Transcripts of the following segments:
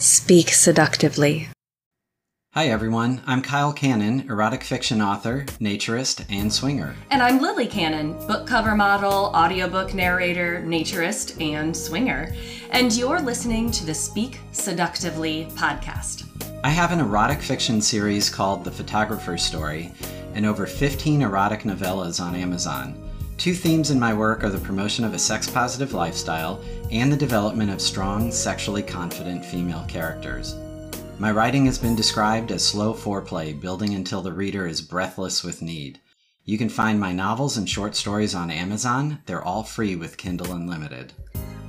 Speak seductively. Hi, everyone. I'm Kyle Cannon, erotic fiction author, naturist, and swinger. And I'm Lily Cannon, book cover model, audiobook narrator, naturist, and swinger. And you're listening to the Speak Seductively podcast. I have an erotic fiction series called The Photographer's Story and over 15 erotic novellas on Amazon. Two themes in my work are the promotion of a sex positive lifestyle and the development of strong, sexually confident female characters. My writing has been described as slow foreplay, building until the reader is breathless with need. You can find my novels and short stories on Amazon. They're all free with Kindle Unlimited.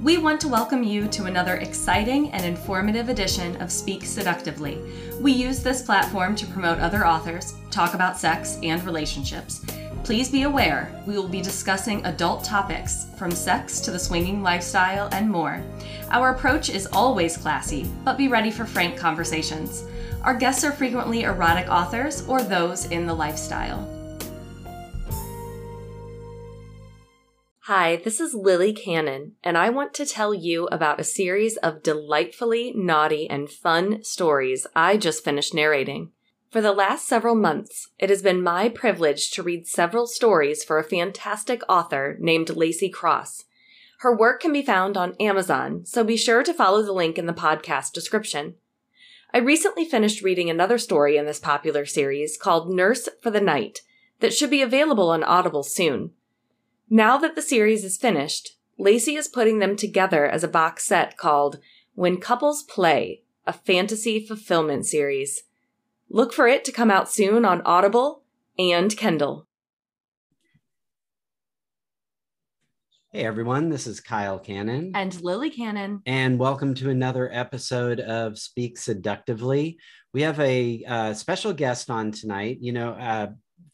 We want to welcome you to another exciting and informative edition of Speak Seductively. We use this platform to promote other authors, talk about sex and relationships, Please be aware, we will be discussing adult topics from sex to the swinging lifestyle and more. Our approach is always classy, but be ready for frank conversations. Our guests are frequently erotic authors or those in the lifestyle. Hi, this is Lily Cannon, and I want to tell you about a series of delightfully naughty and fun stories I just finished narrating. For the last several months, it has been my privilege to read several stories for a fantastic author named Lacey Cross. Her work can be found on Amazon, so be sure to follow the link in the podcast description. I recently finished reading another story in this popular series called Nurse for the Night that should be available on Audible soon. Now that the series is finished, Lacey is putting them together as a box set called When Couples Play, a fantasy fulfillment series. Look for it to come out soon on Audible and Kindle. Hey everyone, this is Kyle Cannon. And Lily Cannon. And welcome to another episode of Speak Seductively. We have a uh, special guest on tonight. You know, uh,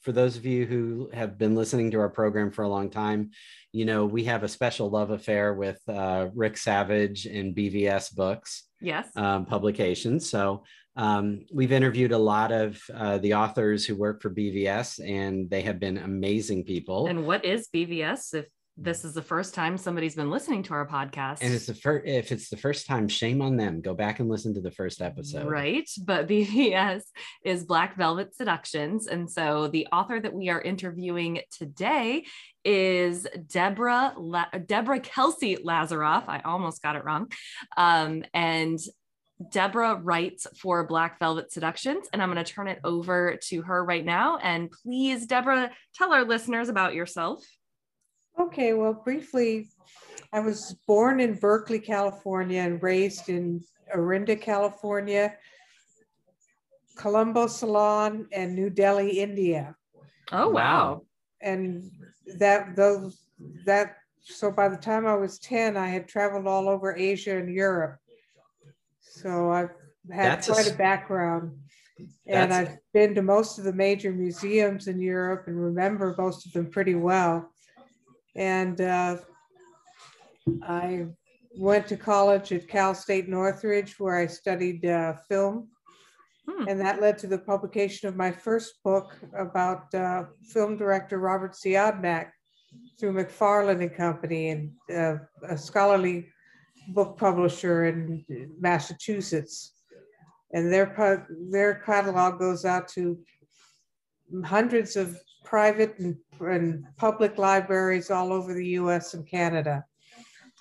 for those of you who have been listening to our program for a long time, you know, we have a special love affair with uh, Rick Savage and BVS Books. Yes. Um, publications. So um, we've interviewed a lot of uh, the authors who work for BVS, and they have been amazing people. And what is BVS? If this is the first time somebody's been listening to our podcast, and it's the first, if it's the first time, shame on them. Go back and listen to the first episode. Right, but BVS is Black Velvet Seductions, and so the author that we are interviewing today is Deborah La- Deborah Kelsey Lazaroff. I almost got it wrong, um, and Deborah writes for Black Velvet Seductions, and I'm going to turn it over to her right now. And please, Deborah, tell our listeners about yourself. Okay, well, briefly, I was born in Berkeley, California, and raised in Orinda, California, Colombo Ceylon, and New Delhi, India. Oh wow! And that those that so by the time I was ten, I had traveled all over Asia and Europe so I've had That's quite a, a background. And I've been to most of the major museums in Europe and remember most of them pretty well. And uh, I went to college at Cal State Northridge where I studied uh, film. Hmm. And that led to the publication of my first book about uh, film director Robert Siodmak through McFarland and Company and uh, a scholarly book publisher in Massachusetts. And their, their catalog goes out to hundreds of private and, and public libraries all over the US and Canada.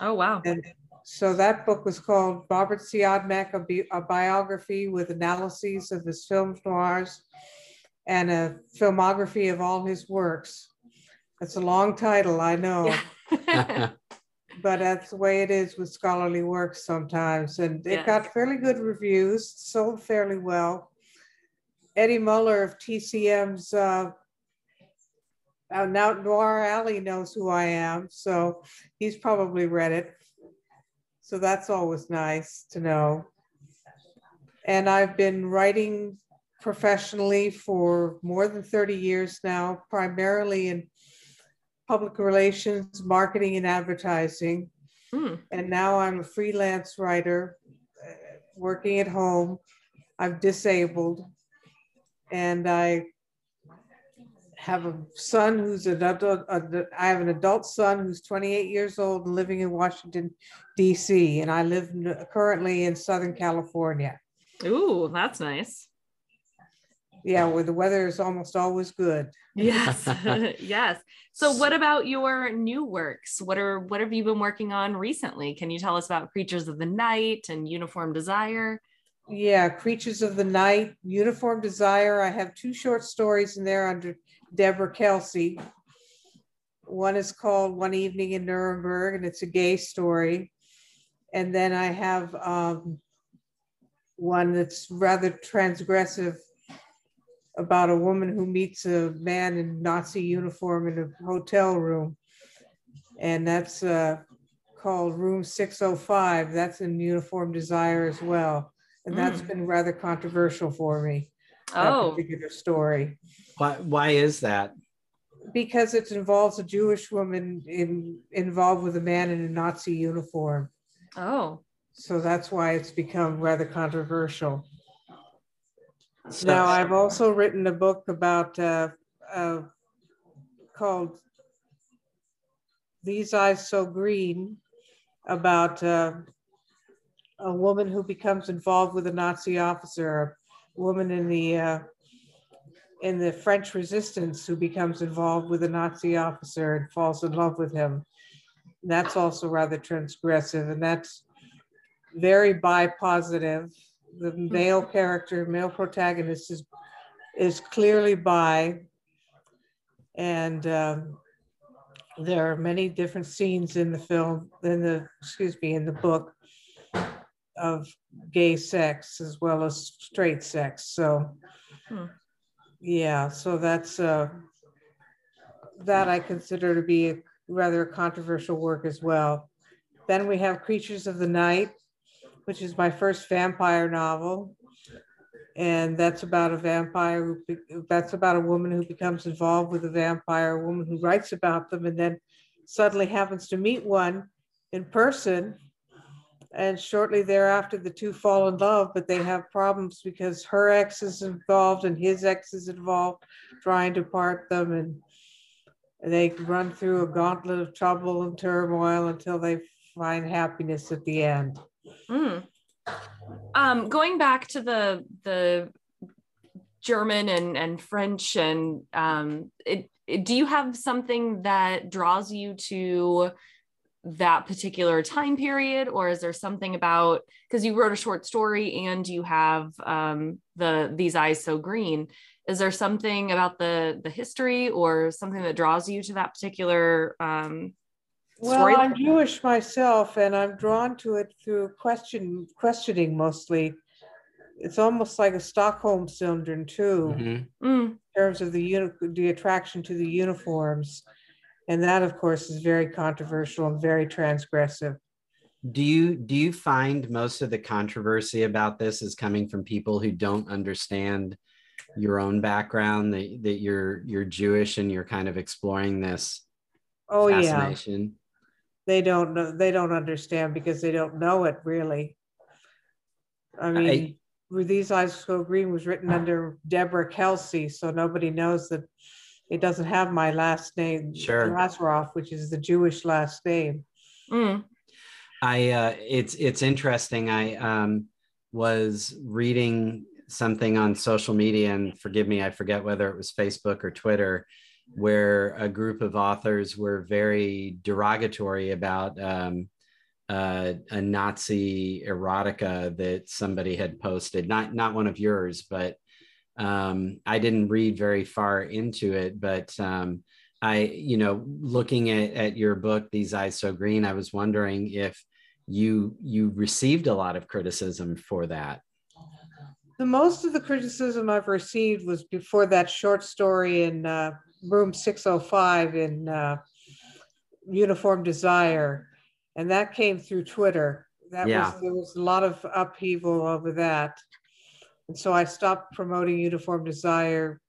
Oh, wow. And so that book was called Robert Siodmak, a, bi- a biography with analyses of his films noirs and a filmography of all his works. That's a long title, I know. Yeah. but that's the way it is with scholarly works sometimes. And it yes. got fairly good reviews, sold fairly well. Eddie Muller of TCM's uh, uh, now Noir Alley knows who I am, so he's probably read it. So that's always nice to know. And I've been writing professionally for more than 30 years now, primarily in public relations, marketing, and advertising. Mm. And now I'm a freelance writer uh, working at home. I'm disabled and I have a son who's an adult. Uh, I have an adult son who's 28 years old and living in Washington, D.C., and I live currently in Southern California. Ooh, that's nice. Yeah, where the weather is almost always good. Yes, yes. So, what about your new works? What are what have you been working on recently? Can you tell us about Creatures of the Night and Uniform Desire? Yeah, Creatures of the Night, Uniform Desire. I have two short stories in there under Deborah Kelsey. One is called One Evening in Nuremberg, and it's a gay story. And then I have um, one that's rather transgressive about a woman who meets a man in Nazi uniform in a hotel room. And that's uh, called Room 605. That's in Uniform Desire as well. And that's mm. been rather controversial for me. Oh, particular story. Why, why is that? Because it involves a Jewish woman in, involved with a man in a Nazi uniform. Oh. So that's why it's become rather controversial. So, now, I've also written a book about uh, uh, called These Eyes So Green about uh, a woman who becomes involved with a Nazi officer, a woman in the uh, in the French resistance who becomes involved with a Nazi officer and falls in love with him. And that's also rather transgressive, and that's very bi positive. The male character, male protagonist, is is clearly bi, and um, there are many different scenes in the film, in the excuse me, in the book of gay sex as well as straight sex. So. Hmm yeah, so that's uh, that I consider to be a rather controversial work as well. Then we have Creatures of the Night, which is my first vampire novel. And that's about a vampire, who, that's about a woman who becomes involved with a vampire, a woman who writes about them and then suddenly happens to meet one in person and shortly thereafter the two fall in love but they have problems because her ex is involved and his ex is involved trying to part them and they run through a gauntlet of trouble and turmoil until they find happiness at the end mm. um, going back to the the german and and french and um, it, it, do you have something that draws you to that particular time period or is there something about because you wrote a short story and you have um, the these eyes so green. Is there something about the the history or something that draws you to that particular um, well i'm jewish myself and i'm drawn to it through question questioning mostly. It's almost like a stockholm syndrome too. Mm-hmm. mm. in terms of the uni- the attraction to the uniforms and that of course is very controversial and very transgressive. Do you do you find most of the controversy about this is coming from people who don't understand your own background that, that you're you're jewish and you're kind of exploring this oh yeah. they don't know they don't understand because they don't know it really. I mean I, these eyes so green was written under deborah kelsey so nobody knows that it doesn't have my last name, sure. Lazaroff, which is the Jewish last name. Mm. I uh, it's it's interesting. I um, was reading something on social media, and forgive me, I forget whether it was Facebook or Twitter, where a group of authors were very derogatory about um, uh, a Nazi erotica that somebody had posted. Not not one of yours, but um, I didn't read very far into it, but um, I, you know, looking at, at your book, These Eyes So Green, I was wondering if you you received a lot of criticism for that. The most of the criticism I've received was before that short story in uh, Room 605 in uh, Uniform Desire, and that came through Twitter. That yeah. was there was a lot of upheaval over that. And so I stopped promoting Uniform Desire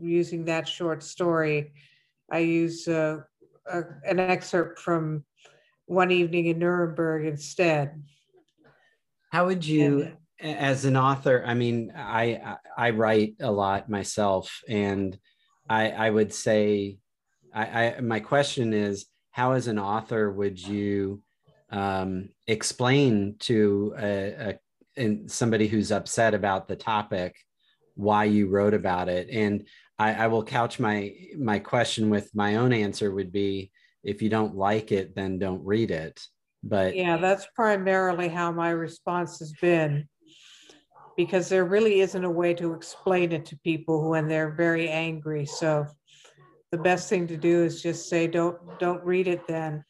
using that short story. I use uh, a, an excerpt from One Evening in Nuremberg instead. How would you, and, as an author, I mean, I I write a lot myself, and I, I would say, I, I, my question is, how as an author would you um, explain to a, a somebody who's upset about the topic why you wrote about it? And I, I will couch my my question with my own answer would be, if you don't like it, then don't read it. But yeah, that's primarily how my response has been because there really isn't a way to explain it to people when they're very angry. So the best thing to do is just say, don't, don't read it then.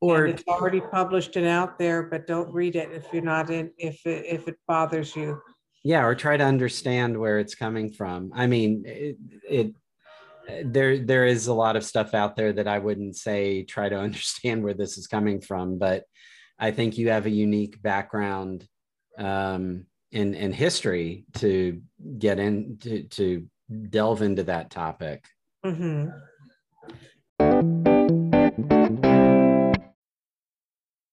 Or and it's already published and out there, but don't read it if you're not in, if it, if it bothers you. Yeah. Or try to understand where it's coming from. I mean, it, it there there is a lot of stuff out there that I wouldn't say try to understand where this is coming from, but I think you have a unique background um, in in history to get in to, to delve into that topic. Mm-hmm.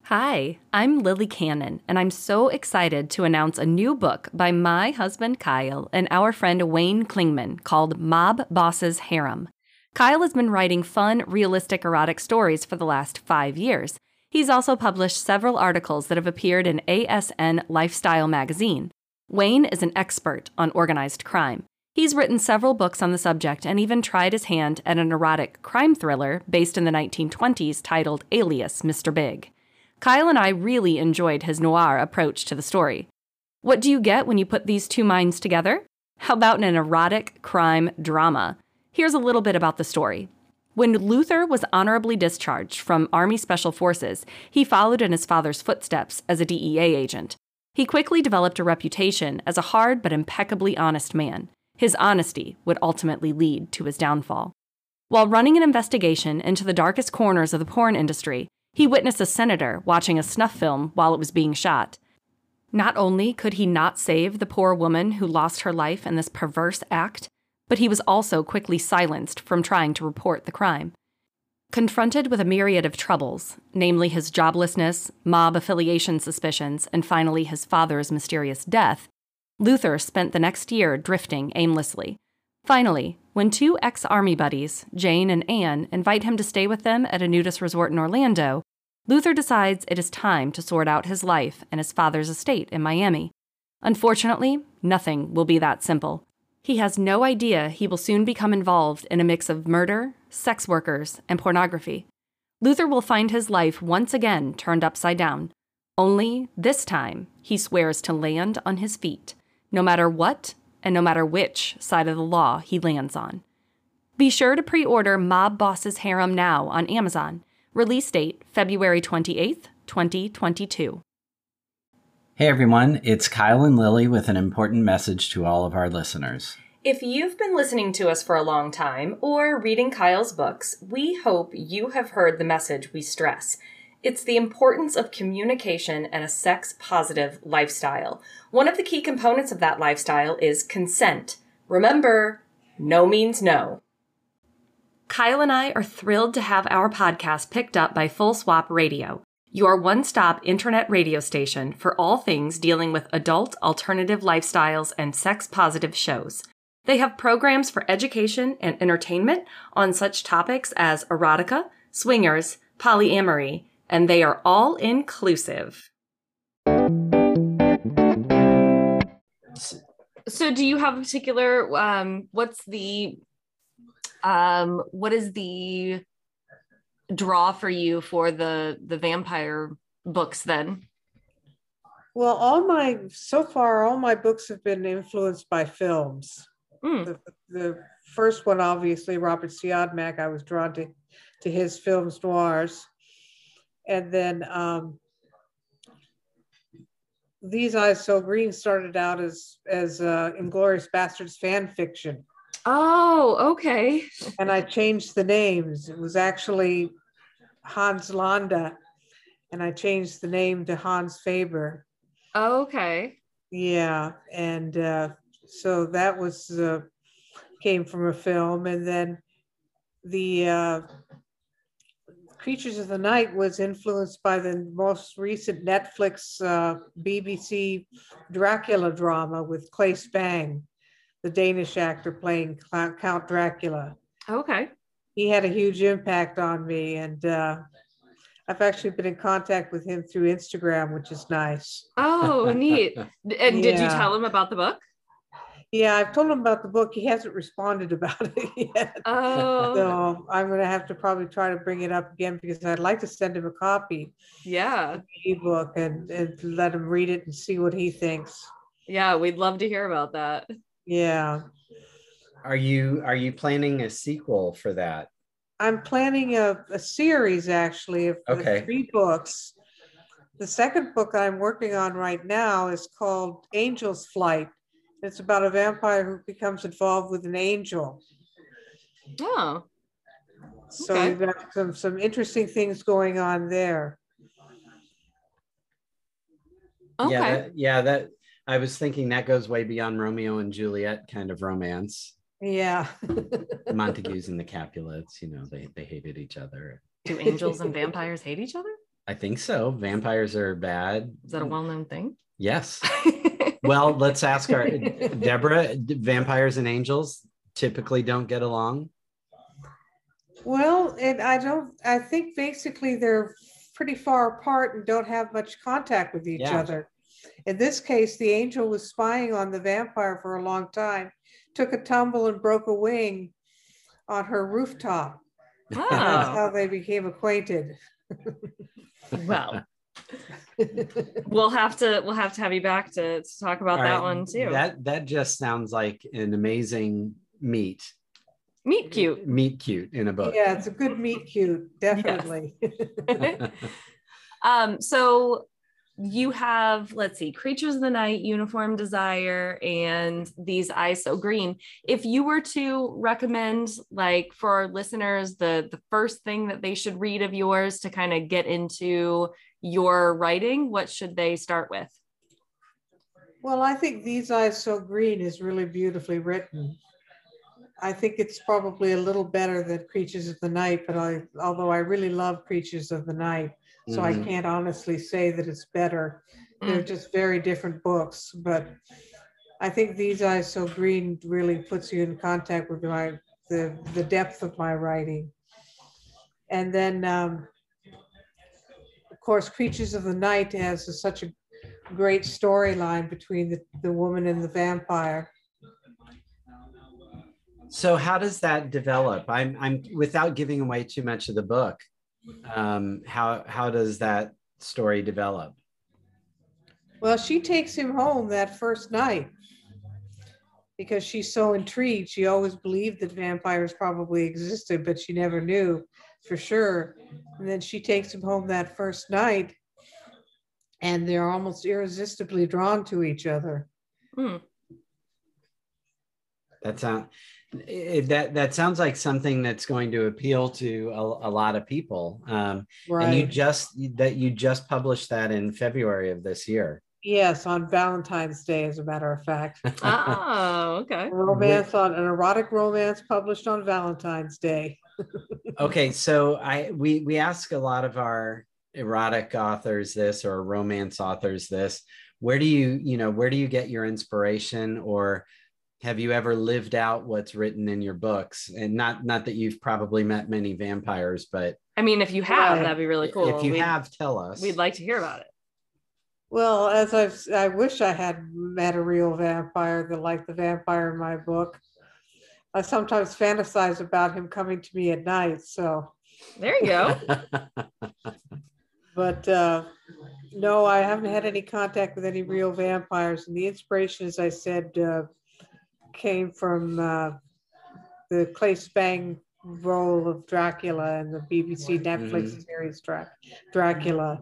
Hi, I'm Lily Cannon, and I'm so excited to announce a new book by my husband Kyle and our friend Wayne Klingman called Mob Boss's Harem. Kyle has been writing fun, realistic erotic stories for the last five years, He's also published several articles that have appeared in ASN Lifestyle magazine. Wayne is an expert on organized crime. He's written several books on the subject and even tried his hand at an erotic crime thriller based in the 1920s titled Alias Mr. Big. Kyle and I really enjoyed his noir approach to the story. What do you get when you put these two minds together? How about an erotic crime drama? Here's a little bit about the story. When Luther was honorably discharged from Army Special Forces, he followed in his father's footsteps as a DEA agent. He quickly developed a reputation as a hard but impeccably honest man. His honesty would ultimately lead to his downfall. While running an investigation into the darkest corners of the porn industry, he witnessed a senator watching a snuff film while it was being shot. Not only could he not save the poor woman who lost her life in this perverse act, but he was also quickly silenced from trying to report the crime. Confronted with a myriad of troubles, namely his joblessness, mob affiliation suspicions, and finally his father's mysterious death, Luther spent the next year drifting aimlessly. Finally, when two ex army buddies, Jane and Anne, invite him to stay with them at a nudist resort in Orlando, Luther decides it is time to sort out his life and his father's estate in Miami. Unfortunately, nothing will be that simple. He has no idea he will soon become involved in a mix of murder, sex workers, and pornography. Luther will find his life once again turned upside down. Only this time, he swears to land on his feet, no matter what and no matter which side of the law he lands on. Be sure to pre order Mob Boss's Harem now on Amazon. Release date February 28th, 2022. Hey everyone, it's Kyle and Lily with an important message to all of our listeners. If you've been listening to us for a long time or reading Kyle's books, we hope you have heard the message we stress. It's the importance of communication and a sex positive lifestyle. One of the key components of that lifestyle is consent. Remember, no means no. Kyle and I are thrilled to have our podcast picked up by Full Swap Radio your one stop internet radio station for all things dealing with adult alternative lifestyles and sex positive shows. They have programs for education and entertainment on such topics as erotica, swingers, polyamory, and they are all inclusive. So, do you have a particular? Um, what's the? Um, what is the draw for you for the the vampire books then? Well, all my so far, all my books have been influenced by films. Mm. The, the, first one, obviously, Robert Siodmak, I was drawn to to his films noirs, and then um, These Eyes So Green started out as as uh, Inglourious Basterds fan fiction. Oh, okay. And I changed the names. It was actually Hans Landa, and I changed the name to Hans Faber. okay. Yeah, and uh, so that was uh, came from a film, and then the uh, Creatures of the Night was influenced by the most recent Netflix uh, BBC Dracula drama with Claes Bang, the Danish actor playing Count Dracula. Okay. He had a huge impact on me, and uh, I've actually been in contact with him through Instagram, which is nice. Oh, neat. And yeah. did you tell him about the book? Yeah, I've told him about the book. He hasn't responded about it yet. Oh. So I'm going to have to probably try to bring it up again because I'd like to send him a copy. Yeah. ebook and, and let him read it and see what he thinks. Yeah, we'd love to hear about that. Yeah. Are you are you planning a sequel for that? I'm planning a, a series actually of okay. three books. The second book I'm working on right now is called Angel's Flight it's about a vampire who becomes involved with an angel. Oh. So okay. we've got some some interesting things going on there. Okay. Yeah, that, yeah, that I was thinking that goes way beyond Romeo and Juliet kind of romance. Yeah. Montagues and the Capulets, you know, they they hated each other. Do angels and vampires hate each other? I think so. Vampires are bad. Is that a well-known thing? Yes. well, let's ask our Deborah. Vampires and angels typically don't get along. Well, and I don't. I think basically they're pretty far apart and don't have much contact with each yeah. other. In this case, the angel was spying on the vampire for a long time, took a tumble and broke a wing on her rooftop. Oh. That's how they became acquainted. well, we'll have to we'll have to have you back to, to talk about All that right. one too. That that just sounds like an amazing meet. Meet cute. Meet cute in a book. Yeah, it's a good meet cute, definitely. Yes. um, so you have let's see creatures of the night uniform desire and these eyes so green. If you were to recommend like for our listeners the the first thing that they should read of yours to kind of get into your writing what should they start with? Well i think these eyes so green is really beautifully written. I think it's probably a little better than creatures of the night but i although i really love creatures of the night so mm-hmm. I can't honestly say that it's better. Mm-hmm. They're just very different books, but I think These Eyes So Green really puts you in contact with my the the depth of my writing. And then, um, of course, Creatures of the Night has a, such a great storyline between the, the woman and the vampire. So how does that develop? I'm I'm without giving away too much of the book um, how how does that story develop? Well, she takes him home that first night because she's so intrigued. She always believed that vampires probably existed, but she never knew for sure. And then she takes him home that first night, and they're almost irresistibly drawn to each other. Hmm. That sounds that that sounds like something that's going to appeal to a, a lot of people. Um, right. And you just that you just published that in February of this year. Yes, on Valentine's Day, as a matter of fact. oh, okay. A romance on an erotic romance published on Valentine's Day. okay, so I we we ask a lot of our erotic authors this or romance authors this. Where do you you know where do you get your inspiration or have you ever lived out what's written in your books? And not not that you've probably met many vampires but i mean if you have that'd be really cool if you we'd, have tell us. we'd like to hear about it. Well as i've i wish i had met a real vampire that like the vampire in my book. I sometimes fantasize about him coming to me at night so. There you go. But uh no i haven't had any contact with any real vampires and the inspiration as i said uh, came from uh, the Claes Bang role of Dracula in the BBC Netflix mm-hmm. series Dra- Dracula.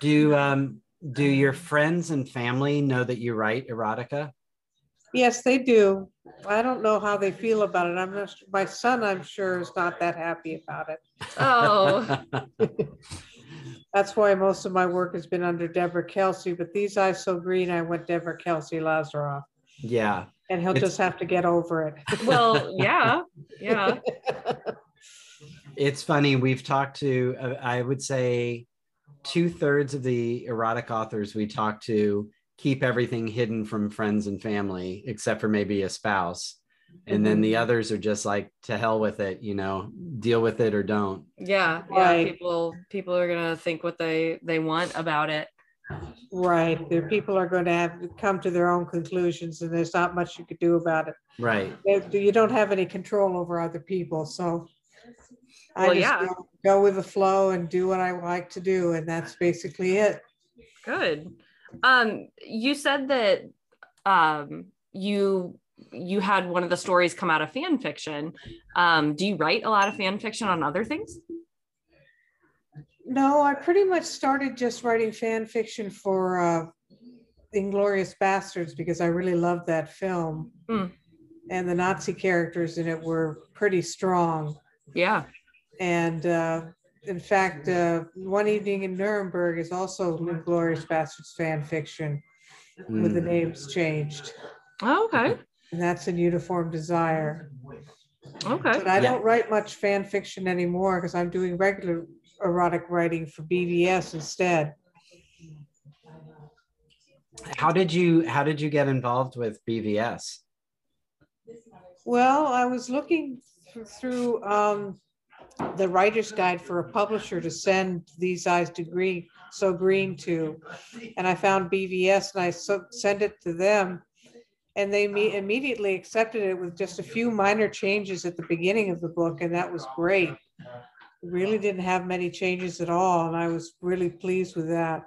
Do um do your friends and family know that you write erotica? Yes, they do. I don't know how they feel about it. I'm not. My son, I'm sure, is not that happy about it. Oh. That's why most of my work has been under Deborah Kelsey. But these eyes so green, I went Deborah Kelsey Lazaroff. Yeah, and he'll it's, just have to get over it. Well, yeah, yeah. It's funny. We've talked to, uh, I would say, two thirds of the erotic authors we talk to keep everything hidden from friends and family, except for maybe a spouse. And then the others are just like to hell with it, you know, deal with it or don't. Yeah, yeah. Right. People people are gonna think what they they want about it. Right. The people are going to have to come to their own conclusions and there's not much you could do about it. Right. If You don't have any control over other people, so. I Well, just yeah. go- Go with the flow and do what I like to do, and that's basically it. Good. Um, you said that um you you had one of the stories come out of fan fiction. Um, do you write a lot of fan fiction on other things? No, I pretty much started just writing fan fiction for uh, Inglourious Basterds because I really loved that film. Mm. And the Nazi characters in it were pretty strong. Yeah. And uh, in fact, uh, One Evening in Nuremberg is also Inglourious Basterds fan fiction with the Mm. names changed. Oh, okay. And that's in Uniform Desire. Okay. But I Yeah. don't write much fan fiction anymore because I'm doing regular erotic writing for BVS instead. How did you how did you get involved with BVS? Well, I was looking th- through um, the writer's guide for a publisher to send these eyes to green, so green to, and I found BVS and I so, sent it to them, and they me- immediately accepted it with just a few minor changes at the beginning of the book, and that was great. Really didn't have many changes at all, and I was really pleased with that.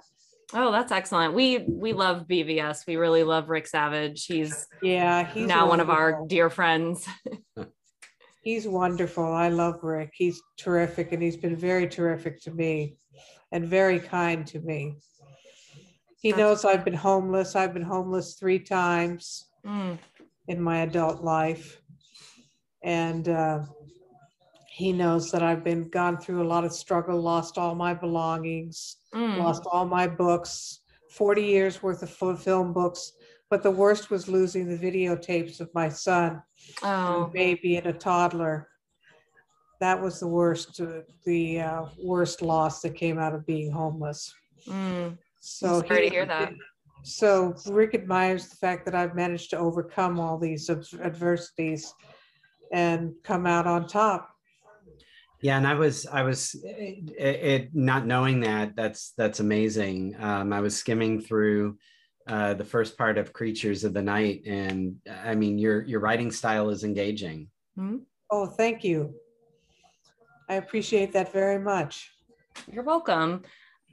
Oh, that's excellent. We we love BVS. We really love Rick Savage. He's Yeah, he's now one of our dear friends. He's wonderful. I love Rick. He's terrific, and he's been very terrific to me and very kind to me. He knows I've been homeless. I've been homeless three times Mm, in my adult life. And uh, he knows that I've been gone through a lot of struggle, lost all my belongings, mm. lost all my books, 40 years worth of film books. But the worst was losing the videotapes of my son a Oh, baby and a toddler. That was the worst, uh, the uh, worst loss that came out of being homeless. mm. So Sorry to hear that. So Rick admires the fact that I've managed to overcome all these adversities and come out on top. Yeah, and I was I was it, it not knowing that that's that's amazing. Um, I was skimming through uh, the first part of Creatures of the Night, and I mean your your writing style is engaging. Oh, thank you. I appreciate that very much. You're welcome.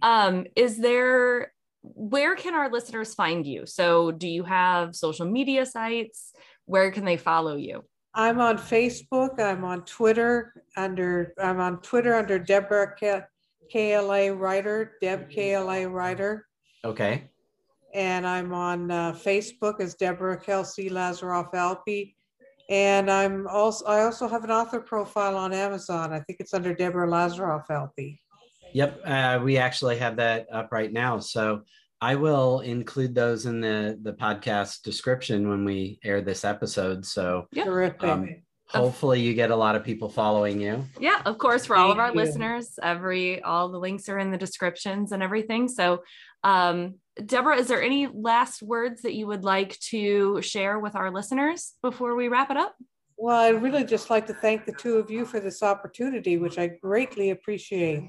Um, is there where can our listeners find you? So do you have social media sites? Where can they follow you? I'm on Facebook. I'm on Twitter under, I'm on Twitter under Deborah K- KLA Writer, Deb KLA Writer. Okay. And I'm on uh, Facebook as Deborah Kelsey Lazaroff Alpe. And I'm also, I also have an author profile on Amazon. I think it's under Deborah Lazaroff Alpe. Yep, uh, we actually have that up right now. So I will include those in the the podcast description when we air this episode. So Yeah. Um, hopefully you get a lot of people following you. Yeah, of course, for all of our you. listeners, every all the links are in the descriptions and everything. So um Deborah, is there any last words that you would like to share with our listeners before we wrap it up? Well, I'd really just like to thank the two of you for this opportunity, which I greatly appreciate.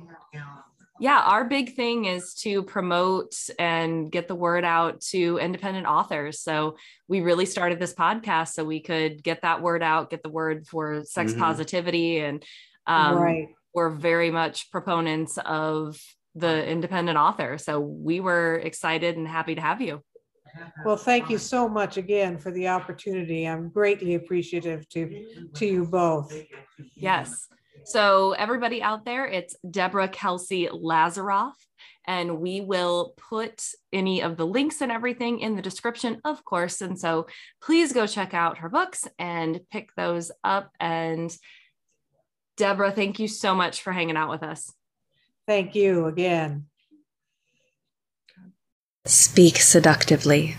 Yeah, our big thing is to promote and get the word out to independent authors. So we really started this podcast so we could get that word out, get the word for sex Mhm. positivity. And um, Right. we're very much proponents of the independent author. So we were excited and happy to have you. Well, thank you so much again for the opportunity. I'm greatly appreciative to, to you both. Yes. So, everybody out there, it's Deborah Kelsey Lazaroff, and we will put any of the links and everything in the description, of course. And so, please go check out her books and pick those up. And Deborah, thank you so much for hanging out with us. Thank you again. Speak seductively.